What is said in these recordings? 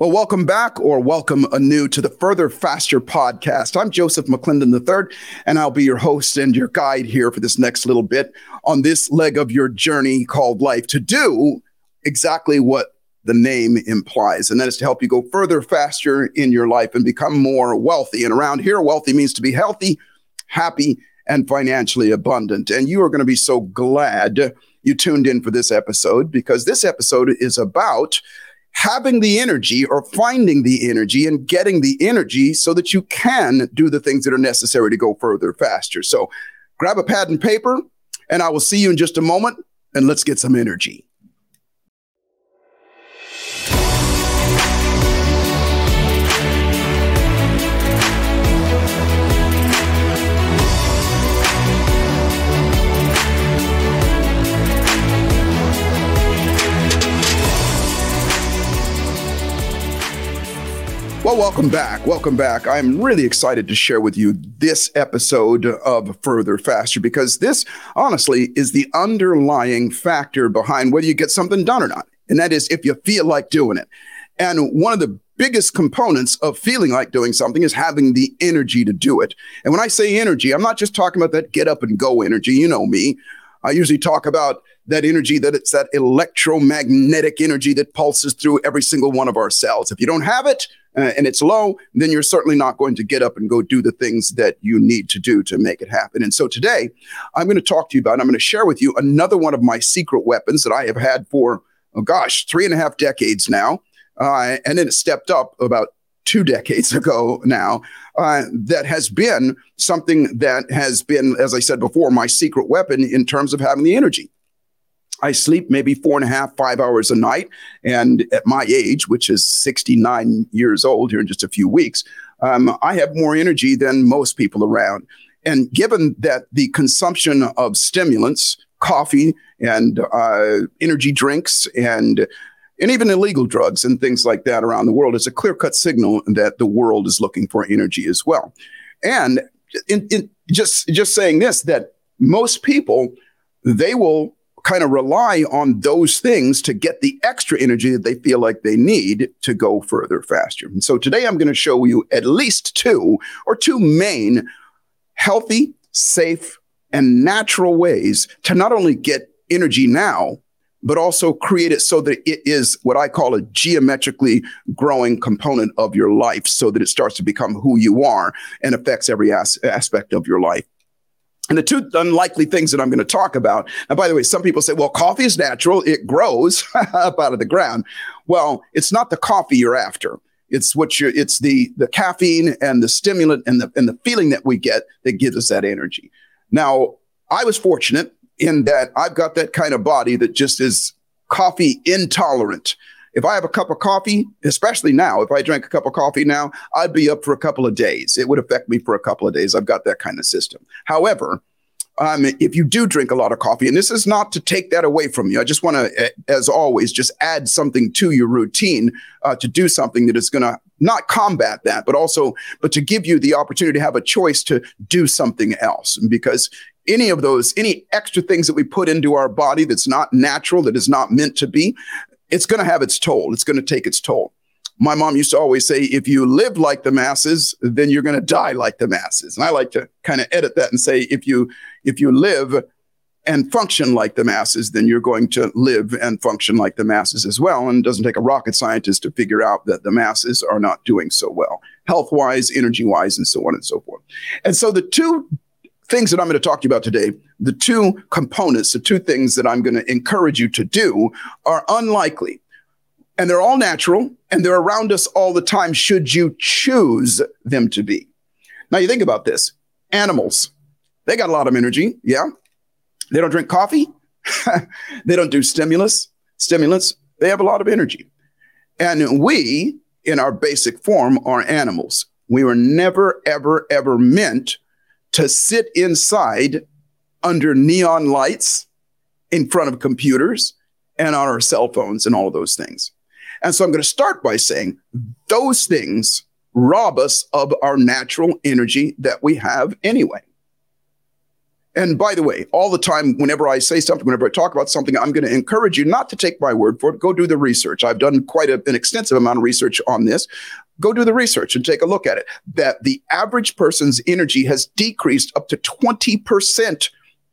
Well, welcome back or welcome anew to the Further Faster podcast. I'm Joseph McClendon III, and I'll be your host and your guide here for this next little bit on this leg of your journey called life to do exactly what the name implies, and that is to help you go further faster in your life and become more wealthy. And around here, wealthy means to be healthy, happy, and financially abundant. And you are going to be so glad you tuned in for this episode because this episode is about having the energy or finding the energy and getting the energy so that you can do the things that are necessary to go further faster. So grab a pad and paper, and I will see you in just a moment, and let's get some energy. Well, welcome back. Welcome back. I'm really excited to share with you this episode of Further Faster because this, honestly, is the underlying factor behind whether you get something done or not. And that is if you feel like doing it. And one of the biggest components of feeling like doing something is having the energy to do it. And when I say energy, I'm not just talking about that get up and go energy. You know me. I usually talk about that energy, that it's that electromagnetic energy that pulses through every single one of our cells. If you don't have it, uh, and it's low, then you're certainly not going to get up and go do the things that you need to do to make it happen. And so today, I'm going to talk to you about, I'm going to share with you another one of my secret weapons that I have had for, oh gosh, three and a half decades now. Uh, and then it stepped up about two decades ago now, uh, that has been something that has been, as I said before, my secret weapon in terms of having the energy. I sleep maybe four and a half, five hours a night. And at my age, which is 69 years old here in just a few weeks, um, I have more energy than most people around. And given that the consumption of stimulants, coffee and uh, energy drinks and and even illegal drugs and things like that around the world is a clear cut signal that the world is looking for energy as well. And in, in just just saying this that most people they will kind of rely on those things to get the extra energy that they feel like they need to go further faster. And so today I'm going to show you at least two or two main healthy, safe, and natural ways to not only get energy now, but also create it so that it is what I call a geometrically growing component of your life so that it starts to become who you are and affects every as- aspect of your life. And the two unlikely things that I'm going to talk about. And by the way, some people say, well, coffee is natural, it grows up out of the ground. Well, it's not the coffee you're after. It's what you it's the the caffeine and the stimulant and the and the feeling that we get that gives us that energy. Now, I was fortunate in that I've got that kind of body that just is coffee intolerant. If I have a cup of coffee, especially now, if I drank a cup of coffee now, I'd be up for a couple of days. It would affect me for a couple of days. I've got that kind of system. However, um, if you do drink a lot of coffee, and this is not to take that away from you, I just want to, as always, just add something to your routine uh, to do something that is going to not combat that, but also, but to give you the opportunity to have a choice to do something else. Because any of those, any extra things that we put into our body that's not natural, that is not meant to be, it's going to have its toll. It's going to take its toll. My mom used to always say, if you live like the masses, then you're going to die like the masses. And I like to kind of edit that and say, if you if you live and function like the masses, then you're going to live and function like the masses as well. And it doesn't take a rocket scientist to figure out that the masses are not doing so well, health wise, energy wise, and so on and so forth. And so the two things that I'm going to talk to you about today, the two components, the two things that I'm going to encourage you to do are unlikely. And they're all natural and they're around us all the time, should you choose them to be. Now, you think about this animals, they got a lot of energy. Yeah. They don't drink coffee. they don't do stimulus, stimulants. They have a lot of energy. And we, in our basic form, are animals. We were never, ever, ever meant to sit inside under neon lights in front of computers and on our cell phones and all those things. And so I'm going to start by saying those things rob us of our natural energy that we have anyway. And by the way, all the time, whenever I say something, whenever I talk about something, I'm going to encourage you not to take my word for it. Go do the research. I've done quite a, an extensive amount of research on this. Go do the research and take a look at it. That the average person's energy has decreased up to 20%,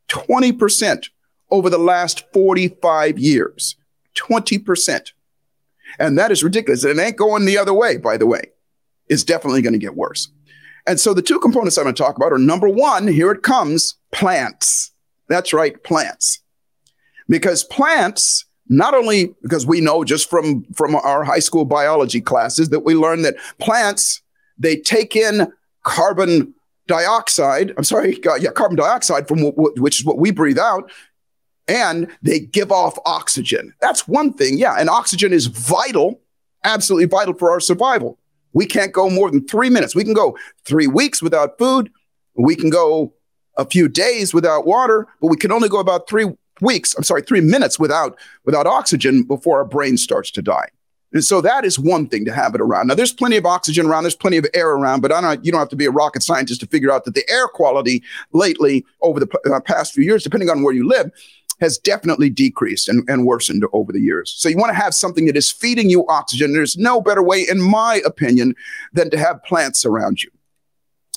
20% over the last 45 years. 20%. And that is ridiculous. And it ain't going the other way, by the way. It's definitely going to get worse. And so the two components I'm going to talk about are number one, here it comes plants. That's right, plants. Because plants, not only because we know just from, from our high school biology classes that we learn that plants, they take in carbon dioxide. I'm sorry, yeah, carbon dioxide from w- w- which is what we breathe out, and they give off oxygen. That's one thing, yeah. And oxygen is vital, absolutely vital for our survival. We can't go more than three minutes. We can go three weeks without food. We can go a few days without water, but we can only go about three weeks. I'm sorry, three minutes without without oxygen before our brain starts to die. And so that is one thing to have it around. Now, there's plenty of oxygen around, there's plenty of air around, but I don't, you don't have to be a rocket scientist to figure out that the air quality lately over the uh, past few years, depending on where you live, has definitely decreased and, and worsened over the years. So you want to have something that is feeding you oxygen. There's no better way, in my opinion, than to have plants around you.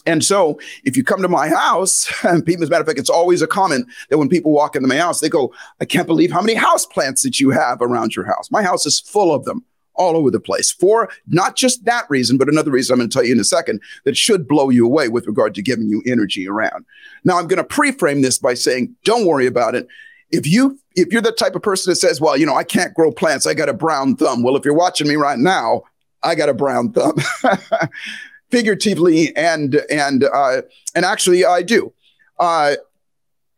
And so if you come to my house, and people, as a matter of fact, it's always a comment that when people walk into my house, they go, I can't believe how many house plants that you have around your house. My house is full of them all over the place for not just that reason, but another reason I'm going to tell you in a second that should blow you away with regard to giving you energy around. Now, I'm going to pre-frame this by saying, don't worry about it if you if you're the type of person that says, well, you know, I can't grow plants, I got a brown thumb. Well, if you're watching me right now, I got a brown thumb, figuratively and and uh, and actually I do. Uh,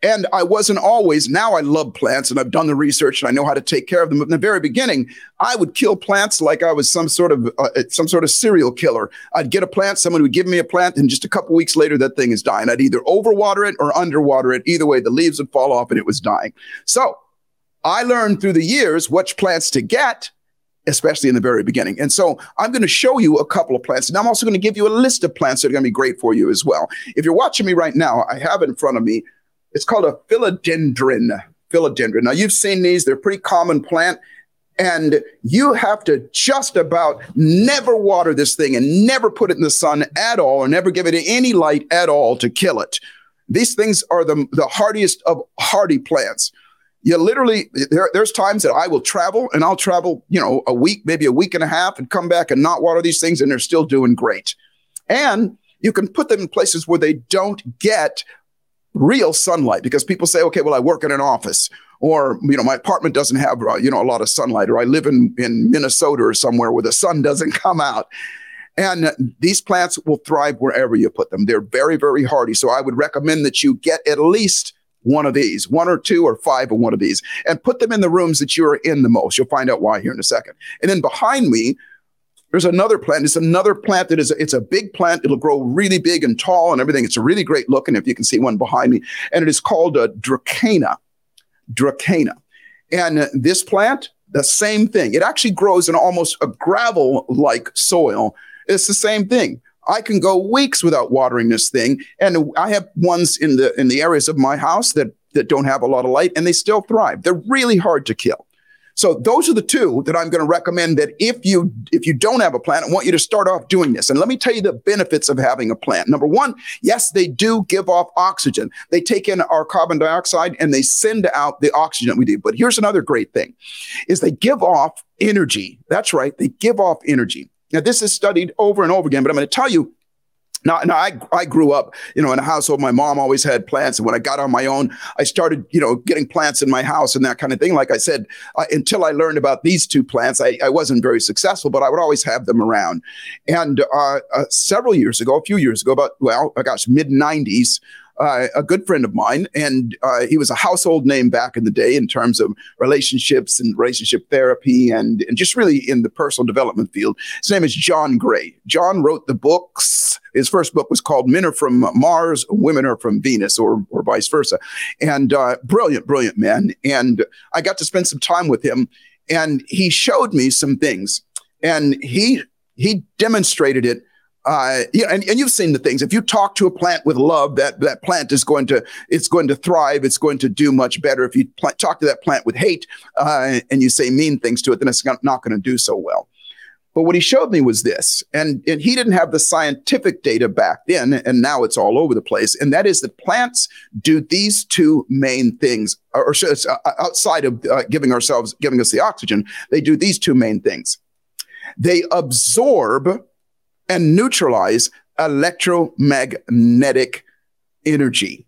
and I wasn't always, now I love plants and I've done the research and I know how to take care of them. But in the very beginning, I would kill plants like I was some sort of uh, some sort of serial killer. I'd get a plant, someone would give me a plant, and just a couple weeks later, that thing is dying. I'd either overwater it or underwater it. Either way, the leaves would fall off and it was dying. So I learned through the years which plants to get especially in the very beginning. And so I'm going to show you a couple of plants. And I'm also going to give you a list of plants that are going to be great for you as well. If you're watching me right now, I have in front of me it's called a philodendron. Philodendron. Now you've seen these; they're pretty common plant, and you have to just about never water this thing and never put it in the sun at all, or never give it any light at all to kill it. These things are the the hardiest of hardy plants. You literally there, there's times that I will travel and I'll travel, you know, a week, maybe a week and a half, and come back and not water these things, and they're still doing great. And you can put them in places where they don't get real sunlight because people say, okay, well, I work in an office or, you know, my apartment doesn't have, uh, you know, a lot of sunlight or I live in, in Minnesota or somewhere where the sun doesn't come out. And these plants will thrive wherever you put them. They're very, very hardy. So I would recommend that you get at least one of these, one or two or five of one of these, and put them in the rooms that you're in the most. You'll find out why here in a second. And then behind me, there's another plant. It's another plant that is a, it's a big plant. It'll grow really big and tall and everything. It's a really great looking. If you can see one behind me, and it is called uh, a Dracaena. Dracaena, and this plant, the same thing. It actually grows in almost a gravel-like soil. It's the same thing. I can go weeks without watering this thing, and I have ones in the in the areas of my house that that don't have a lot of light, and they still thrive. They're really hard to kill. So those are the two that I'm going to recommend that if you if you don't have a plant, I want you to start off doing this. And let me tell you the benefits of having a plant. Number one, yes, they do give off oxygen. They take in our carbon dioxide and they send out the oxygen we do. But here's another great thing is they give off energy. That's right. They give off energy. Now, this is studied over and over again, but I'm going to tell you now, now I, I grew up, you know, in a household. My mom always had plants. And when I got on my own, I started, you know, getting plants in my house and that kind of thing. Like I said, uh, until I learned about these two plants, I, I wasn't very successful, but I would always have them around. And uh, uh, several years ago, a few years ago, about, well, gosh, mid 90s, uh, a good friend of mine, and uh, he was a household name back in the day in terms of relationships and relationship therapy and, and just really in the personal development field. His name is John Gray. John wrote the books. His first book was called Men Are From Mars, Women Are From Venus, or, or vice versa. And uh, brilliant, brilliant man. And I got to spend some time with him, and he showed me some things. And he he demonstrated it uh, know, and, and you've seen the things. If you talk to a plant with love, that that plant is going to it's going to thrive. It's going to do much better. If you pl- talk to that plant with hate uh, and you say mean things to it, then it's not going to do so well. But what he showed me was this, and, and he didn't have the scientific data back then, and now it's all over the place. And that is that plants do these two main things, or, or uh, outside of uh, giving ourselves, giving us the oxygen, they do these two main things. They absorb and neutralize electromagnetic energy.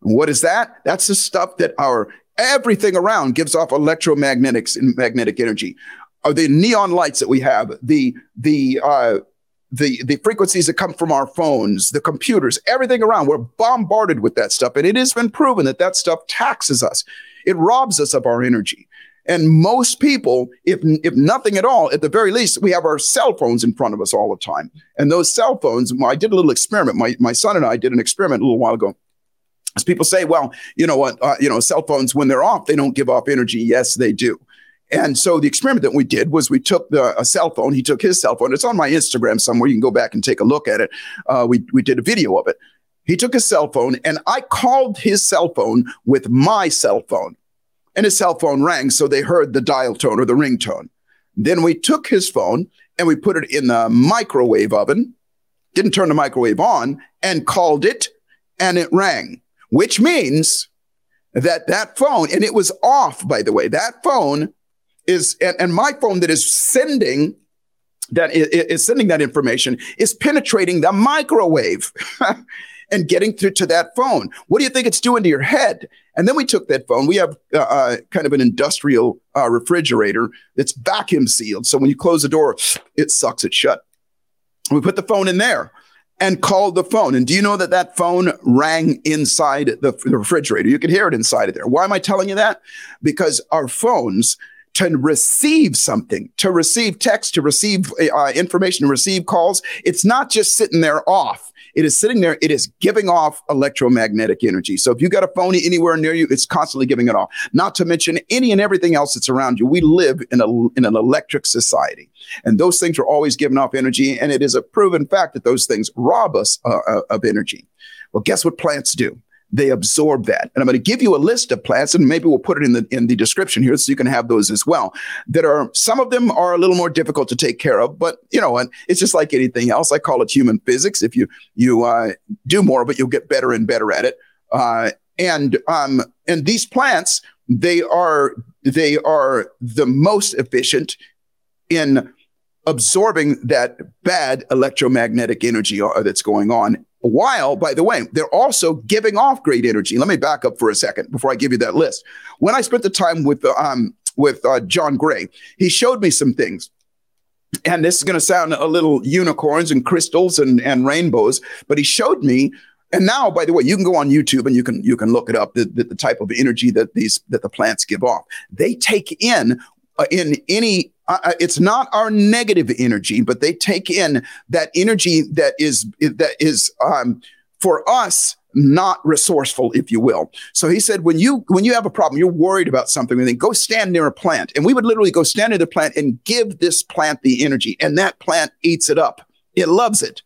What is that? That's the stuff that our everything around gives off electromagnetics and magnetic energy. Are the neon lights that we have, the the uh, the the frequencies that come from our phones, the computers, everything around. We're bombarded with that stuff, and it has been proven that that stuff taxes us. It robs us of our energy. And most people, if if nothing at all, at the very least, we have our cell phones in front of us all the time. And those cell phones, I did a little experiment. My my son and I did an experiment a little while ago. As people say, well, you know what, uh, you know, cell phones when they're off, they don't give off energy. Yes, they do. And so the experiment that we did was we took the, a cell phone. He took his cell phone. It's on my Instagram somewhere. You can go back and take a look at it. Uh, we, we did a video of it. He took his cell phone and I called his cell phone with my cell phone. And his cell phone rang, so they heard the dial tone or the ringtone. Then we took his phone and we put it in the microwave oven, didn't turn the microwave on, and called it, and it rang, which means that that phone, and it was off, by the way, that phone is and, and my phone that is sending that is, is sending that information is penetrating the microwave and getting through to that phone. What do you think it's doing to your head? And then we took that phone. We have uh, uh, kind of an industrial uh, refrigerator that's vacuum sealed. So when you close the door, it sucks it shut. We put the phone in there and called the phone. And do you know that that phone rang inside the, the refrigerator? You could hear it inside of there. Why am I telling you that? Because our phones to receive something, to receive text, to receive uh, information, to receive calls. It's not just sitting there off. It is sitting there. It is giving off electromagnetic energy. So if you got a phone anywhere near you, it's constantly giving it off. Not to mention any and everything else that's around you. We live in a in an electric society, and those things are always giving off energy. And it is a proven fact that those things rob us uh, uh of energy. Well, guess what plants do? They absorb that. And I'm going to give you a list of plants, and maybe we'll put it in the in the description here so you can have those as well. That are some of them are a little more difficult to take care of, but you know, and it's just like anything else. I call it human physics. If you you uh, do more of it, you'll get better and better at it. Uh, and um, and these plants, they are they are the most efficient in absorbing that bad electromagnetic energy uh, that's going on while, by the way, they're also giving off great energy. Let me back up for a second before I give you that list. When I spent the time with um, with uh, John Gray, he showed me some things. And this is going to sound a little unicorns and crystals and, and rainbows, but he showed me and now, by the way, you can go on YouTube and you can you can look it up the, the, the type of energy that these that the plants give off. They take in uh, in any uh, uh, it's not our negative energy, but they take in that energy that is that is um, for us not resourceful, if you will. So he said, when you when you have a problem, you're worried about something, then go stand near a plant, and we would literally go stand near the plant and give this plant the energy, and that plant eats it up. It loves it.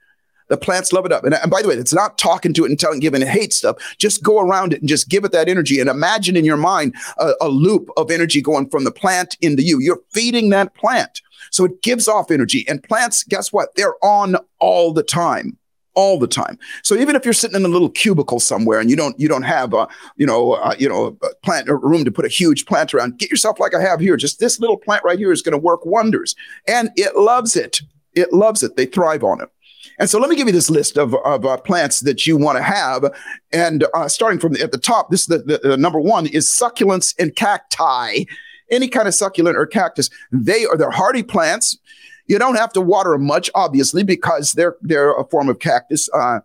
The plants love it up. And, and, by the way, it's not talking to it and telling, giving it hate stuff. Just go around it and just give it that energy and imagine in your mind a, a loop of energy going from the plant into you. You're feeding that plant. So it gives off energy. And plants, guess what? They're on all the time all the time. So even if you're sitting in a little cubicle somewhere and you don't you don't have a you know uh, you know a plant a room to put a huge plant around, get yourself like I have here. Just this little plant right here is going to work wonders, and it loves it. It loves it. They thrive on it. And so let me give you this list of, of uh, plants that you want to have. And uh, starting from the, at the top, this the, the, the number one is succulents and cacti. Any kind of succulent or cactus, they are they're hardy plants. You don't have to water them much, obviously, because they're they're a form of cactus. Uh,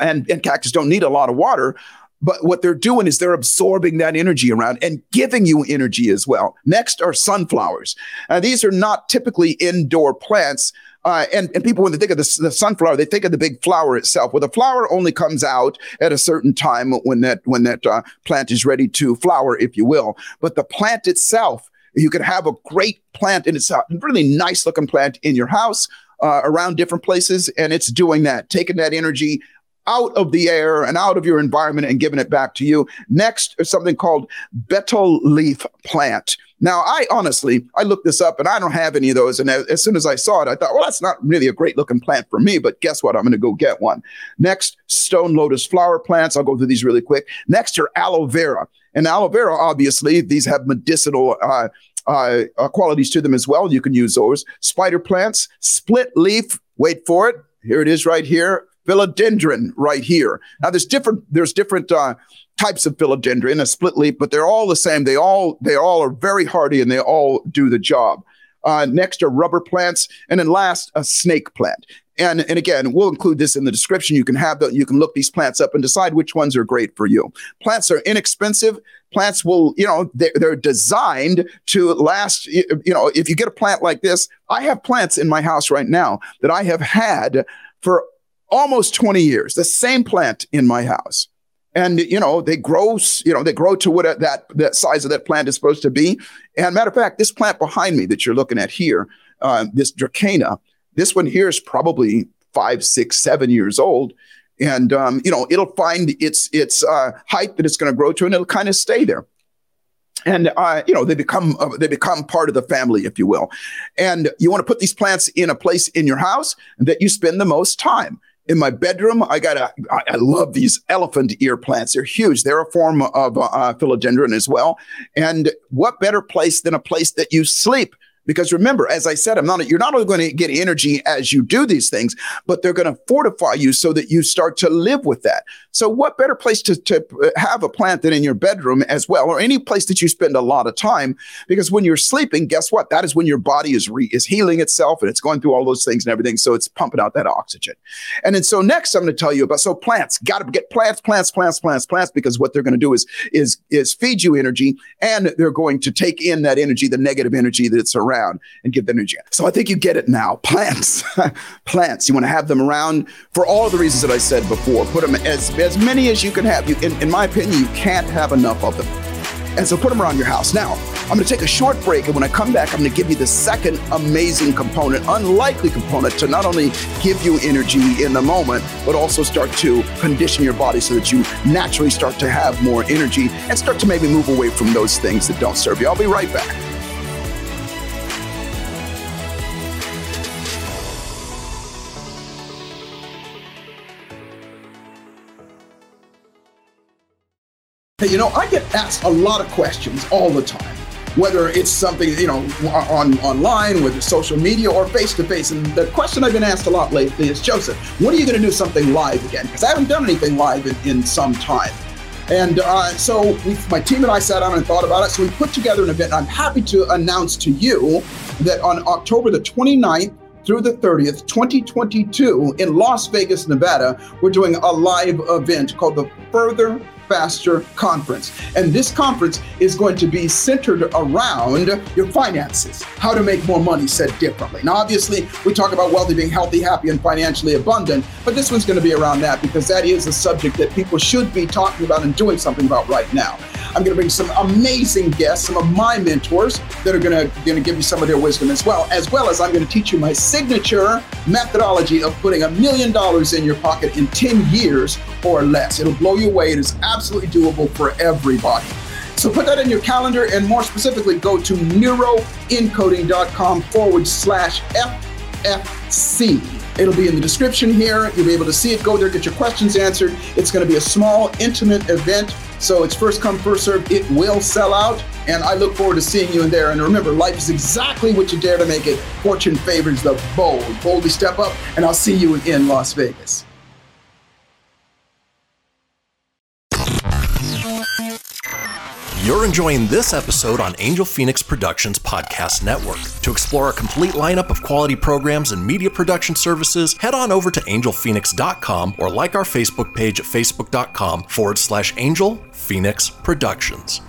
and, and cactus don't need a lot of water, but what they're doing is they're absorbing that energy around and giving you energy as well. Next are sunflowers. Uh, these are not typically indoor plants. Uh, and, and people, when they think of the, the sunflower, they think of the big flower itself. Well, the flower only comes out at a certain time when that when that uh, plant is ready to flower, if you will. But the plant itself, you can have a great plant, and it's a really nice looking plant in your house. uh, around different places, and it's doing that, taking that energy out of the air and out of your environment and giving it back to you. Next is something called betel leaf plant. Now, I honestly, I looked this up and I don't have any of those. And as soon as I saw it, I thought, well, that's not really a great looking plant for me, but guess what? I'm going to go get one. Next, stone lotus flower plants. I'll go through these really quick. Next are aloe vera. And aloe vera, obviously, these have medicinal uh, uh, uh, qualities to them as well. You can use those. Spider plants, split leaf. Wait for it. Here it is right here philodendron right here. Now there's different there's different uh, types of philodendron, a split leaf, but they're all the same. They all they all are very hardy and they all do the job. Uh, next are rubber plants, and then last a snake plant. And, and again, we'll include this in the description. You can have the, you can look these plants up and decide which ones are great for you. Plants are inexpensive. Plants will, you know, they're, they're designed to last. You know, if you get a plant like this, I have plants in my house right now that I have had for almost 20 years, the same plant in my house. And you know they grow, you know they grow to what that that size of that plant is supposed to be. And matter of fact, this plant behind me that you're looking at here, uh, this Dracaena, this one here is probably five, six, seven years old, and um, you know it'll find its its uh, height that it's going to grow to, and it'll kind of stay there and uh, you know they become uh, they become part of the family if you will and you want to put these plants in a place in your house that you spend the most time in my bedroom, I got a. I love these elephant ear plants. They're huge. They're a form of uh, philodendron as well. And what better place than a place that you sleep? Because remember, as I said, I'm not, you're not only going to get energy as you do these things, but they're going to fortify you so that you start to live with that. So what better place to, to uh, have a plant than in your bedroom as well, or any place that you spend a lot of time? Because when you're sleeping, guess what? That is when your body is re- is healing itself and it's going through all those things and everything. So it's pumping out that oxygen. And then so next I'm going to tell you about, so plants, got to get plants, plants, plants, plants, plants, because what they're going to do is, is, is feed you energy and they're going to take in that energy, the negative energy that's around around and give them energy. So I think you get it now. Plants, plants. You want to have them around for all the reasons that I said before. Put them as as many as you can have. You, in, in my opinion, you can't have enough of them. And so put them around your house. Now, I'm going to take a short break. And when I come back, I'm going to give you the second amazing component, unlikely component to not only give you energy in the moment, but also start to condition your body so that you naturally start to have more energy and start to maybe move away from those things that don't serve you. I'll be right back. You know, I get asked a lot of questions all the time, whether it's something, you know, on online, whether social media or face to face. And the question I've been asked a lot lately is, Joseph, when are you going to do something live again? Because I haven't done anything live in, in some time. And uh, so we, my team and I sat down and thought about it. So we put together an event. I'm happy to announce to you that on October the 29th, through the 30th, 2022, in Las Vegas, Nevada, we're doing a live event called the Further faster conference. And this conference is going to be centered around your finances, how to make more money said differently. Now, obviously, we talk about wealthy being healthy, happy, and financially abundant, but this one's going to be around that because that is a subject that people should be talking about and doing something about right now. I'm going to bring some amazing guests, some of my mentors that are going to, going to give you some of their wisdom as well, as well as I'm going to teach you my signature methodology of putting a million dollars in your pocket in 10 years or less. It'll blow you away. It is absolutely doable for everybody. So put that in your calendar and more specifically, go to neuroencoding.com forward slash FFC. It'll be in the description here. You'll be able to see it. Go there, get your questions answered. It's going to be a small, intimate event. So it's first come, first serve. It will sell out. And I look forward to seeing you in there. And remember, life is exactly what you dare to make it. Fortune favors the bold. Boldly step up, and I'll see you in Las Vegas. You're enjoying this episode on Angel Fenix Productions Podcast Network. To explore a complete lineup of quality programs and media production services, head on over to angelfenix.com or like our Facebook page at facebook.com forward slash Angel Fenix Productions.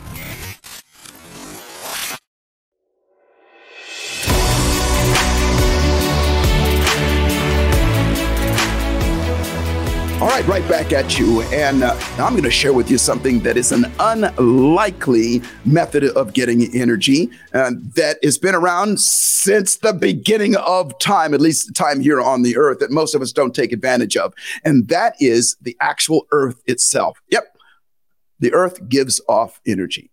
All right, right back at you. And uh, I'm going to share with you something that is an unlikely method of getting energy uh, that has been around since the beginning of time, at least the time here on the earth, that most of us don't take advantage of. And that is the actual earth itself. Yep. The earth gives off energy.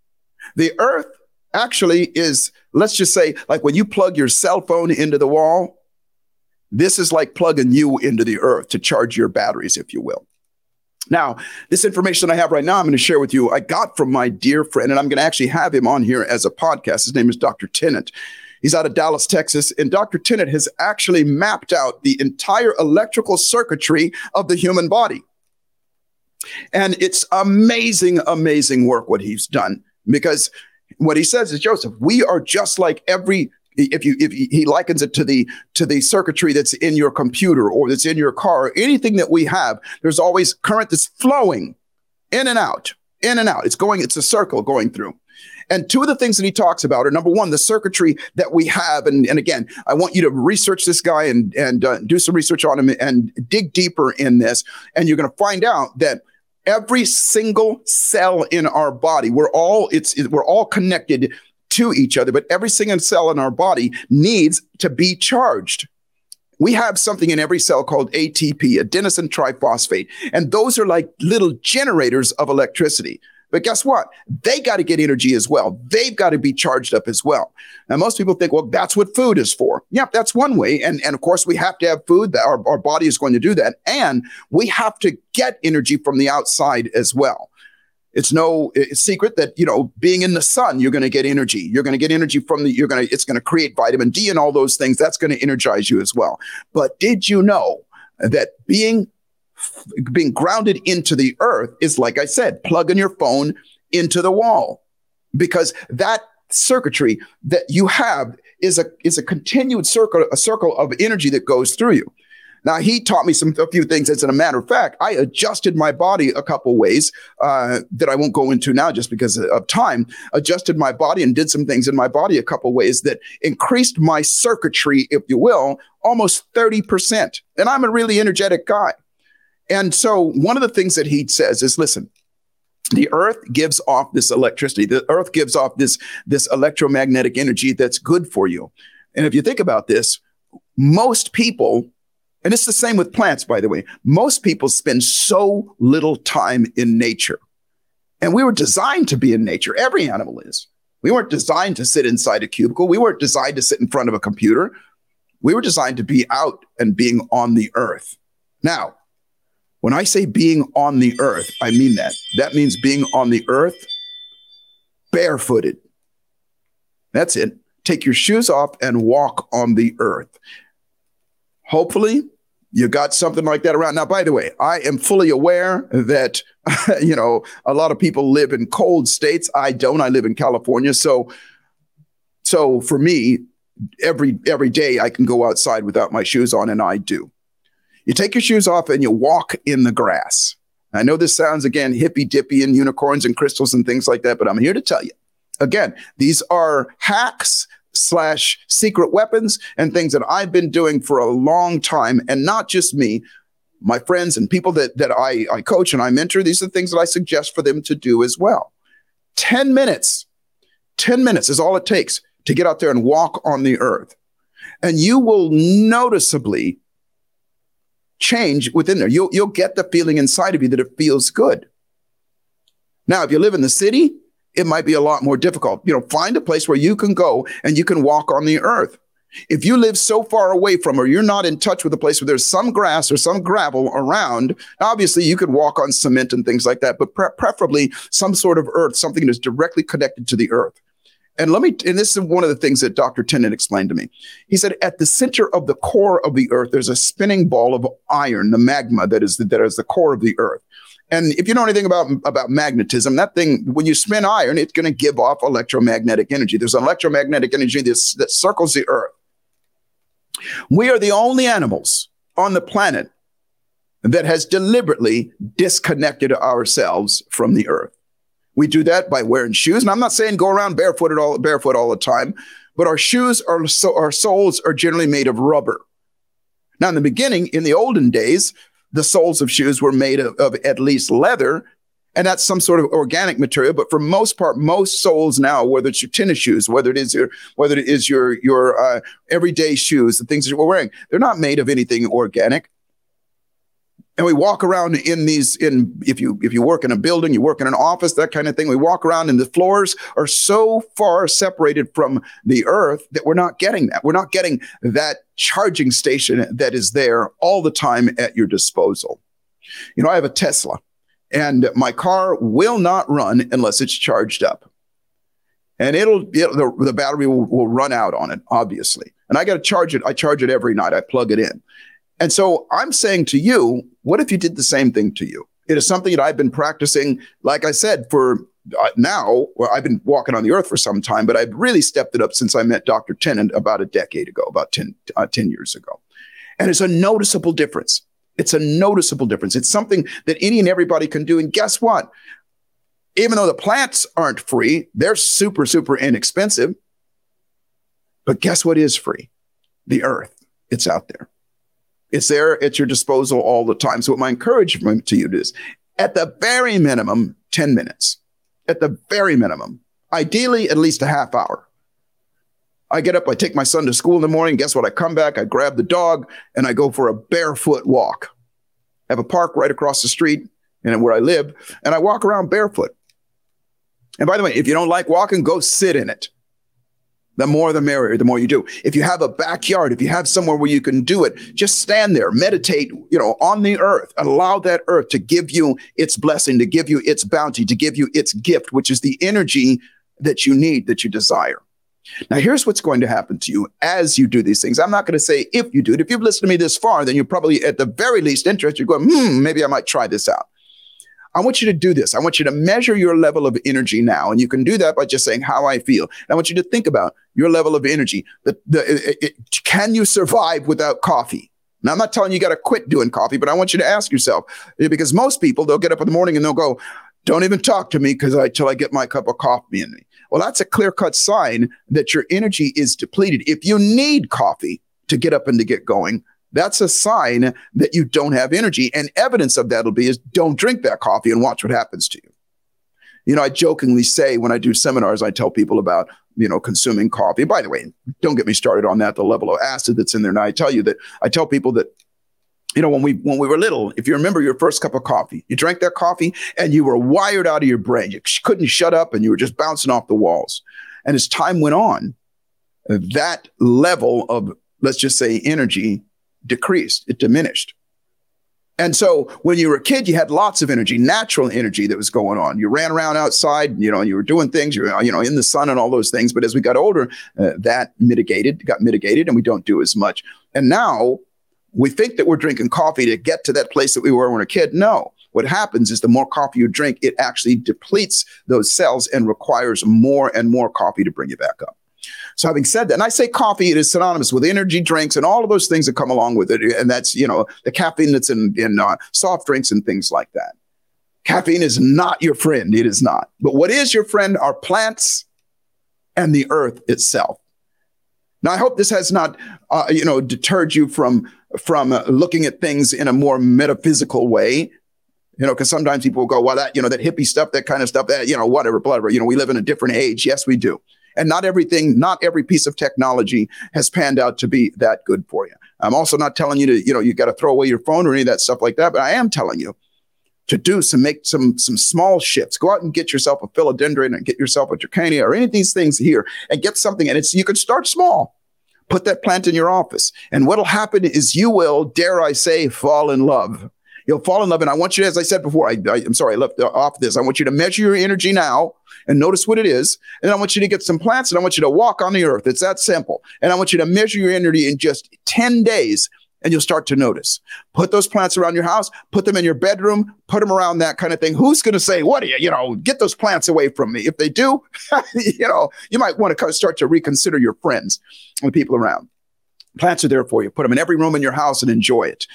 The earth actually is, let's just say, like when you plug your cell phone into the wall, this is like plugging you into the earth to charge your batteries, if you will. Now, this information I have right now, I'm going to share with you, I got from my dear friend, and I'm going to actually have him on here as a podcast. His name is Dr. Tennant. He's out of Dallas, Texas, and Dr. Tennant has actually mapped out the entire electrical circuitry of the human body. And it's amazing, amazing work what he's done because what he says is Joseph, we are just like every if you if he likens it to the to the circuitry that's in your computer or that's in your car or anything that we have there's always current that's flowing in and out in and out it's going it's a circle going through and two of the things that he talks about are number one, the circuitry that we have. And, and again, I want you to research this guy and, and uh, do some research on him and dig deeper in this. And you're going to find out that every single cell in our body, we're all, it's, it, we're all connected to each other, but every single cell in our body needs to be charged. We have something in every cell called ATP, adenosine triphosphate, and those are like little generators of electricity. But guess what? They got to get energy as well. They've got to be charged up as well. Now, most people think, well, that's what food is for. Yeah, that's one way. And, and of course, we have to have food that our, our body is going to do that. And we have to get energy from the outside as well. It's no secret that you know being in the sun, you're going to get energy. You're going to get energy from the. You're going to. It's going to create vitamin D and all those things. That's going to energize you as well. But did you know that being being grounded into the earth is like I said, plugging your phone into the wall, because that circuitry that you have is a is a continued circle a circle of energy that goes through you. Now he taught me some a few things. As a matter of fact, I adjusted my body a couple ways uh, that I won't go into now just because of time. Adjusted my body and did some things in my body a couple ways that increased my circuitry, if you will, almost thirty percent. And I'm a really energetic guy. And so one of the things that he says is, listen, the earth gives off this electricity the earth gives off this this electromagnetic energy that's good for you and if you think about this most people and it's the same with plants, by the way. Most people spend so little time in nature. And we were designed to be in nature. Every animal is. We weren't designed to sit inside a cubicle. We weren't designed to sit in front of a computer. We were designed to be out and being on the earth. Now, when I say being on the earth, I mean that. That means being on the earth barefooted. That's it. Take your shoes off and walk on the earth. Hopefully, you got something like that around. Now, by the way, I am fully aware that, you know, a lot of people live in cold states. I don't. I live in California. So, so for me, every every day I can go outside without my shoes on, and I do. You take your shoes off and you walk in the grass. I know this sounds again hippy dippy and unicorns and crystals and things like that, but I'm here to tell you. Again, these are hacks slash secret weapons and things that I've been doing for a long time. And not just me, my friends and people that, that I, I coach and I mentor, these are things that I suggest for them to do as well. 10 minutes, 10 minutes is all it takes to get out there and walk on the earth. And you will noticeably change within there. You'll, you'll get the feeling inside of you that it feels good. Now, if you live in the city, it might be a lot more difficult. You know, find a place where you can go and you can walk on the earth. If you live so far away from or you're not in touch with a place where there's some grass or some gravel around, obviously you could walk on cement and things like that, but pre- preferably some sort of earth, something that's directly connected to the earth. And let me, and this is one of the things that Dr. Tennant explained to me. He said, at the center of the core of the earth, there's a spinning ball of iron, the magma that is the, that is the core of the earth. And if you know anything about, about magnetism, that thing, when you spin iron, it's going to give off electromagnetic energy. There's electromagnetic energy that, that circles the earth. We are the only animals on the planet that has deliberately disconnected ourselves from the earth. We do that by wearing shoes. And I'm not saying go around barefooted all, barefoot all the time, but our shoes are so our soles are generally made of rubber. Now, in the beginning, in the olden days, the soles of shoes were made of, of at least leather and that's some sort of organic material. But for most part, most soles now, whether it's your tennis shoes, whether it is your whether it is your your uh, everyday shoes, the things that we're wearing, they're not made of anything organic. And we walk around in these in if you if you work in a building, you work in an office, that kind of thing. We walk around and the floors are so far separated from the earth that we're not getting that. We're not getting that charging station that is there all the time at your disposal. You know, I have a Tesla and my car will not run unless it's charged up. And it'll, it, the, the battery will, will run out on it, obviously. And I got to charge it. I charge it every night. I plug it in. And so I'm saying to you, what if you did the same thing to you? It is something that I've been practicing, like I said, for uh, now. Well, I've been walking on the earth for some time, but I've really stepped it up since I met Dr. Tennant about a decade ago, about 10, uh, 10 years ago. And it's a noticeable difference. It's a noticeable difference. It's something that any and everybody can do. And guess what? Even though the plants aren't free, they're super, super inexpensive. But guess what is free? The earth. It's out there. It's there at your disposal all the time. So, what my encouragement to you is at the very minimum, 10 minutes. At the very minimum, ideally, at least a half hour. I get up, I take my son to school in the morning. Guess what? I come back, I grab the dog, and I go for a barefoot walk. I have a park right across the street and where I live, and I walk around barefoot. And by the way, if you don't like walking, go sit in it. The more the merrier, the more you do. If you have a backyard, if you have somewhere where you can do it, just stand there, meditate, you know, on the earth. Allow that earth to give you its blessing, to give you its bounty, to give you its gift, which is the energy that you need, that you desire. Now, here's what's going to happen to you as you do these things. I'm not going to say if you do it. If you've listened to me this far, then you're probably at the very least interested. You're going, hmm, maybe I might try this out. I want you to do this. I want you to measure your level of energy now. And you can do that by just saying how I feel. And I want you to think about your level of energy. The, the, it, it, can you survive without coffee? Now, I'm not telling you you got to quit doing coffee, but I want you to ask yourself eh, because most people, they'll get up in the morning and they'll go, don't even talk to me because I till I get my cup of coffee in me. Well, that's a clear cut sign that your energy is depleted. If you need coffee to get up and to get going, that's a sign that you don't have energy. And evidence of that'll be is don't drink that coffee and watch what happens to you. You know, I jokingly say when I do seminars, I tell people about, you know, consuming coffee. By the way, don't get me started on that, the level of acid that's in there. Now I tell you that I tell people that you know, when we when we were little, if you remember your first cup of coffee, you drank that coffee and you were wired out of your brain. You couldn't shut up and you were just bouncing off the walls. And as time went on, that level of let's just say energy decreased, it diminished. And so when you were a kid, you had lots of energy, natural energy that was going on. You ran around outside, you know, you were doing things, you were, you know, in the sun and all those things. But as we got older, uh, that mitigated, got mitigated, and we don't do as much. And now we think that we're drinking coffee to get to that place that we were when we were a kid. No. What happens is the more coffee you drink, it actually depletes those cells and requires more and more coffee to bring you back up. So having said that, and I say coffee, it is synonymous with energy drinks and all of those things that come along with it. And that's, you know, the caffeine that's in, in uh, soft drinks and things like that. Caffeine is not your friend. It is not. But what is your friend are plants and the earth itself. Now, I hope this has not, uh, you know, deterred you from from uh, looking at things in a more metaphysical way. You know, because sometimes people will go, well, that, you know, that hippie stuff, that kind of stuff, that, you know, whatever, whatever. You know, we live in a different age. Yes, we do. And not everything, not every piece of technology has panned out to be that good for you. I'm also not telling you to, you know, you got to throw away your phone or any of that stuff like that, but I am telling you to do some, make some, some small shifts. Go out and get yourself a philodendron and get yourself a dracaena or any of these things here and get something. And it's, you can start small Put that plant in your office. And what'll happen is you will, dare I say, fall in love. You'll fall in love. And I want you, as I said before, I, I, am sorry, I left off this. I want you to measure your energy now and notice what it is. And I want you to get some plants and I want you to walk on the earth. It's that simple. And I want you to measure your energy in just 10 days and you'll start to notice. Put those plants around your house, put them in your bedroom, put them around that kind of thing. Who's going to say, what are you, you know, get those plants away from me? If they do, you know, you might want to start to reconsider your friends and people around. Plants are there for you. Put them in every room in your house and enjoy it.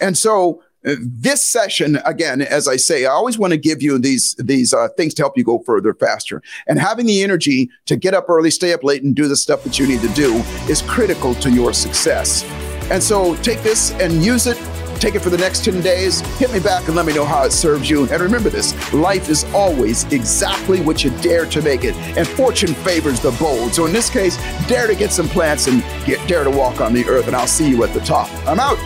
And so, this session again as i say i always want to give you these these uh, things to help you go further faster and having the energy to get up early stay up late and do the stuff that you need to do is critical to your success and so take this and use it take it for the next 10 days. Hit me back and let me know how it serves you. And remember this life is always exactly what you dare to make it, and fortune favors the bold. So in this case, dare to get some plants and get, dare to walk on the earth, and I'll see you at the top. I'm out.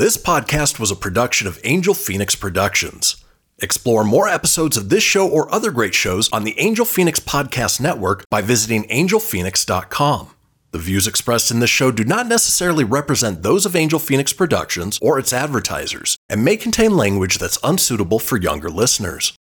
This podcast was a production of Angel Fenix Productions. Explore more episodes of this show or other great shows on the Angel Fenix Podcast Network by visiting angelfenix.com. The views expressed in this show do not necessarily represent those of Angel Fenix Productions or its advertisers and may contain language that's unsuitable for younger listeners.